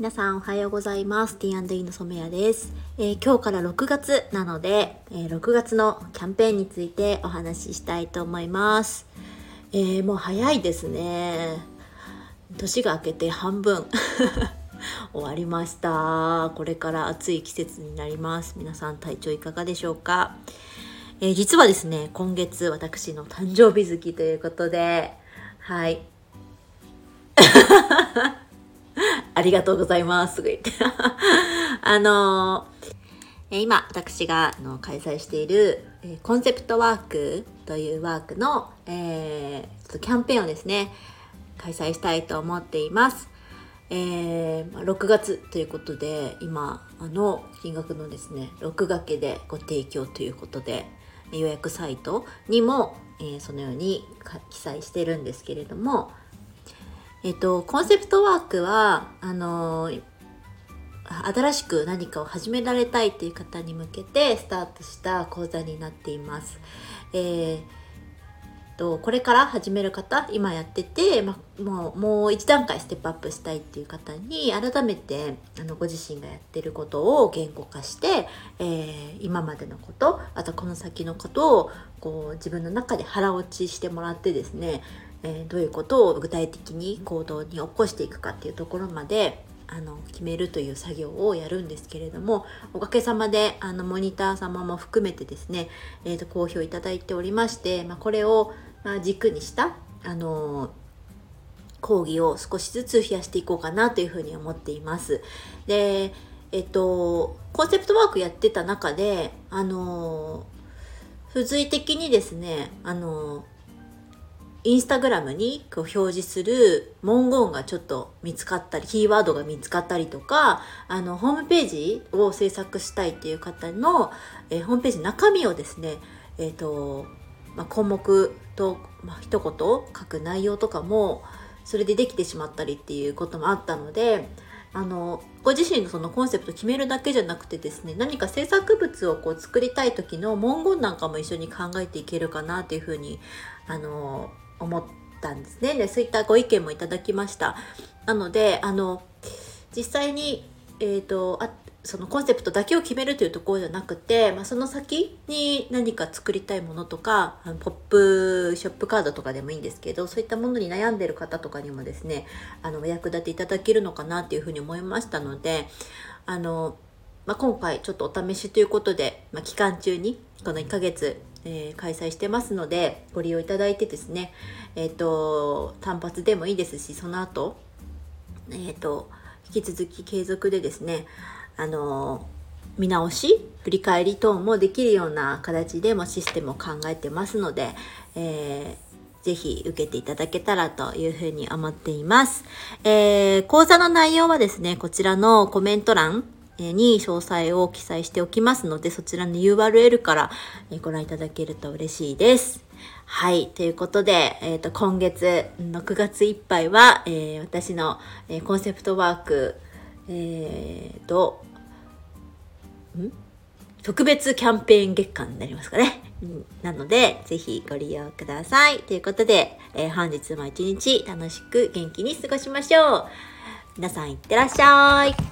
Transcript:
皆さんおはようございます。T&E の染谷です、えー今日から6月なので、えー6月のキャンペーンについてお話ししたいと思います。えーもう早いですね。年が明けて半分 終わりました。これから暑い季節になります。皆さん体調いかがでしょうか、え実はですね、今月私の誕生日月ということで、はい。ありがとうございます。とか言って。あのー今、私がの開催している、コンセプトワークというワークの、えーちょっとキャンペーンをですね、開催したいと思っています。えー6月ということで、今、あの金額のですね、6掛けでご提供ということで、予約サイトにも、えーそのように記載してるんですけれども、えっと、コンセプトワークは、あの新しく何かを始められたいという方に向けてスタートした講座になっています。えーとこれから始める方今やってて、ま、もうもう一段階ステップアップしたいっていう方に改めてあのご自身がやってることを言語化して、えー今までのことあとこの先のことをこう自分の中で腹落ちしてもらってですねえーどういうことを具体的に行動に起こしていくかっていうところまであの決めるという作業をやるんですけれどもおかげさまであのモニター様も含めてですね、えー、と好評いただいておりまして、まあ、これを、まあ、軸にしたあの講義を少しずつ増やしていこうかなというふうに思っています。でえっとコンセプトワークやってた中であの付随的にですねあのインスタグラムにこう表示する文言がちょっと見つかったり、キーワードが見つかったりとか、あの、ホームページを制作したいっていう方の、えーホームページの中身をですね、えっ、と、まあ、項目と、まあ、一言書く内容とかも、それでできてしまったりっていうこともあったので、あの、ご自身のそのコンセプト決めるだけじゃなくてですね、何か制作物をこう作りたい時の文言なんかも一緒に考えていけるかなっていうふうに、あの、思ったんですね。で、そういったご意見もいただきました。なので、あの、実際に、えっ、と、あそのコンセプトだけを決めるというところじゃなくて、まあ、その先に何か作りたいものとかあのポップショップカードとかでもいいんですけどそういったものに悩んでる方とかにもですねあのお役立ていただけるのかなっていうふうに思いましたのであの、まあ、今回ちょっとお試しということで、まあ、期間中にこの1ヶ月、えー開催してますのでご利用いただいてですねえっ、と単発でもいいですしその後えっ、と引き続き継続でですねあの見直し振り返り等もできるような形でもシステムを考えてますので、えーぜひ受けていただけたらというふうに思っています。えー講座の内容はですね、こちらのコメント欄に詳細を記載しておきますので、そちらの URL からえご覧いただけると嬉しいです。はい。ということで、えっ、と、今月、6月いっぱいは、えー私の、えーコンセプトワーク、えーと、ん？特別キャンペーン月間になりますかね。うんなので、ぜひご利用ください。ということで、えー本日も一日楽しく元気に過ごしましょう。皆さんいってらっしゃい。